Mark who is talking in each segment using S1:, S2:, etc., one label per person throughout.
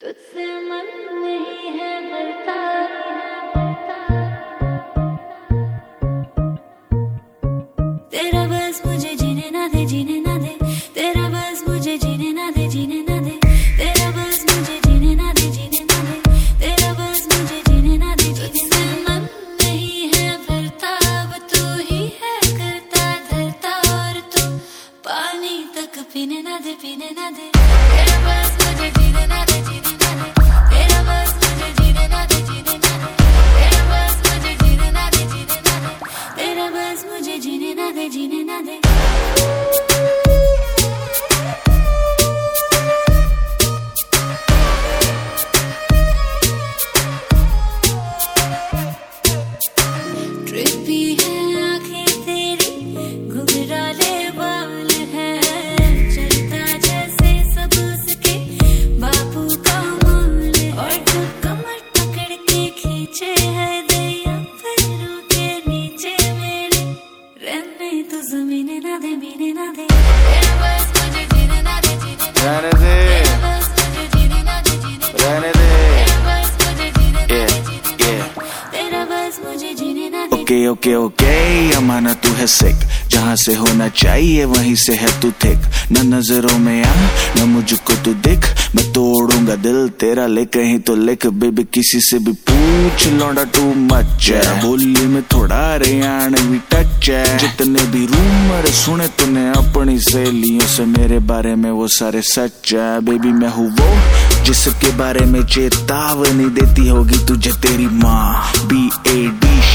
S1: तुझसे बस मुझे ना दे तेरा बस मुझे जीने ना दे, जीने ना दे। तेरा बस मुझे जीने ना दे, जीने ना दे। तेरा बस मुझे जीने ना है, करता, धरता। और तू पानी तक पीने ना दे, पीने ना दे। ट्रिपी है आँखें तेरी घुघराले बाल है। चलता जैसे सब उसके बापू का माल और तू कमर पकड़ के खींचे है दैया पैरों के नीचे मेरे। रहने तो जमीने ना दे मीने ना दे। बस मुझे जीने ना दे जीने
S2: रहने दे।
S1: बस मुझे जीने ना दे जीने
S2: रहने दे।
S1: बस मुझे जीने ना दे जीने ना
S2: yeah.
S1: दे तेरा बस मुझे ना दे
S2: ओके ओके ओके अमाना तू है सिक जहाँ से होना चाहिए वहीं से है तू थिक न नज़रों में आ न मुझको तू दिख। मैं तोड़ूँगा दिल तेरा ले कहीं तो लिख। बेबी किसी से भी पूछ लौंडा टू मच है। बोली में थोड़ा हरियाणवी टच है। जितने भी रूमर सुने तूने अपनी सहेलियों से मेरे बारे में वो सारे सच है। बेबी मैं हूँ वो जिसके बारे में चेतावनी देती होगी तुझे तेरी माँ। B A D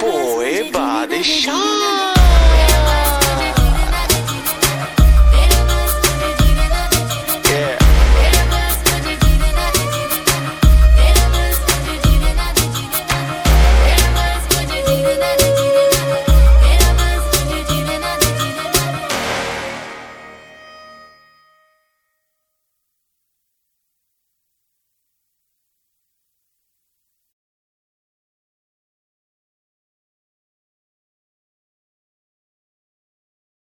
S1: Poeba de chão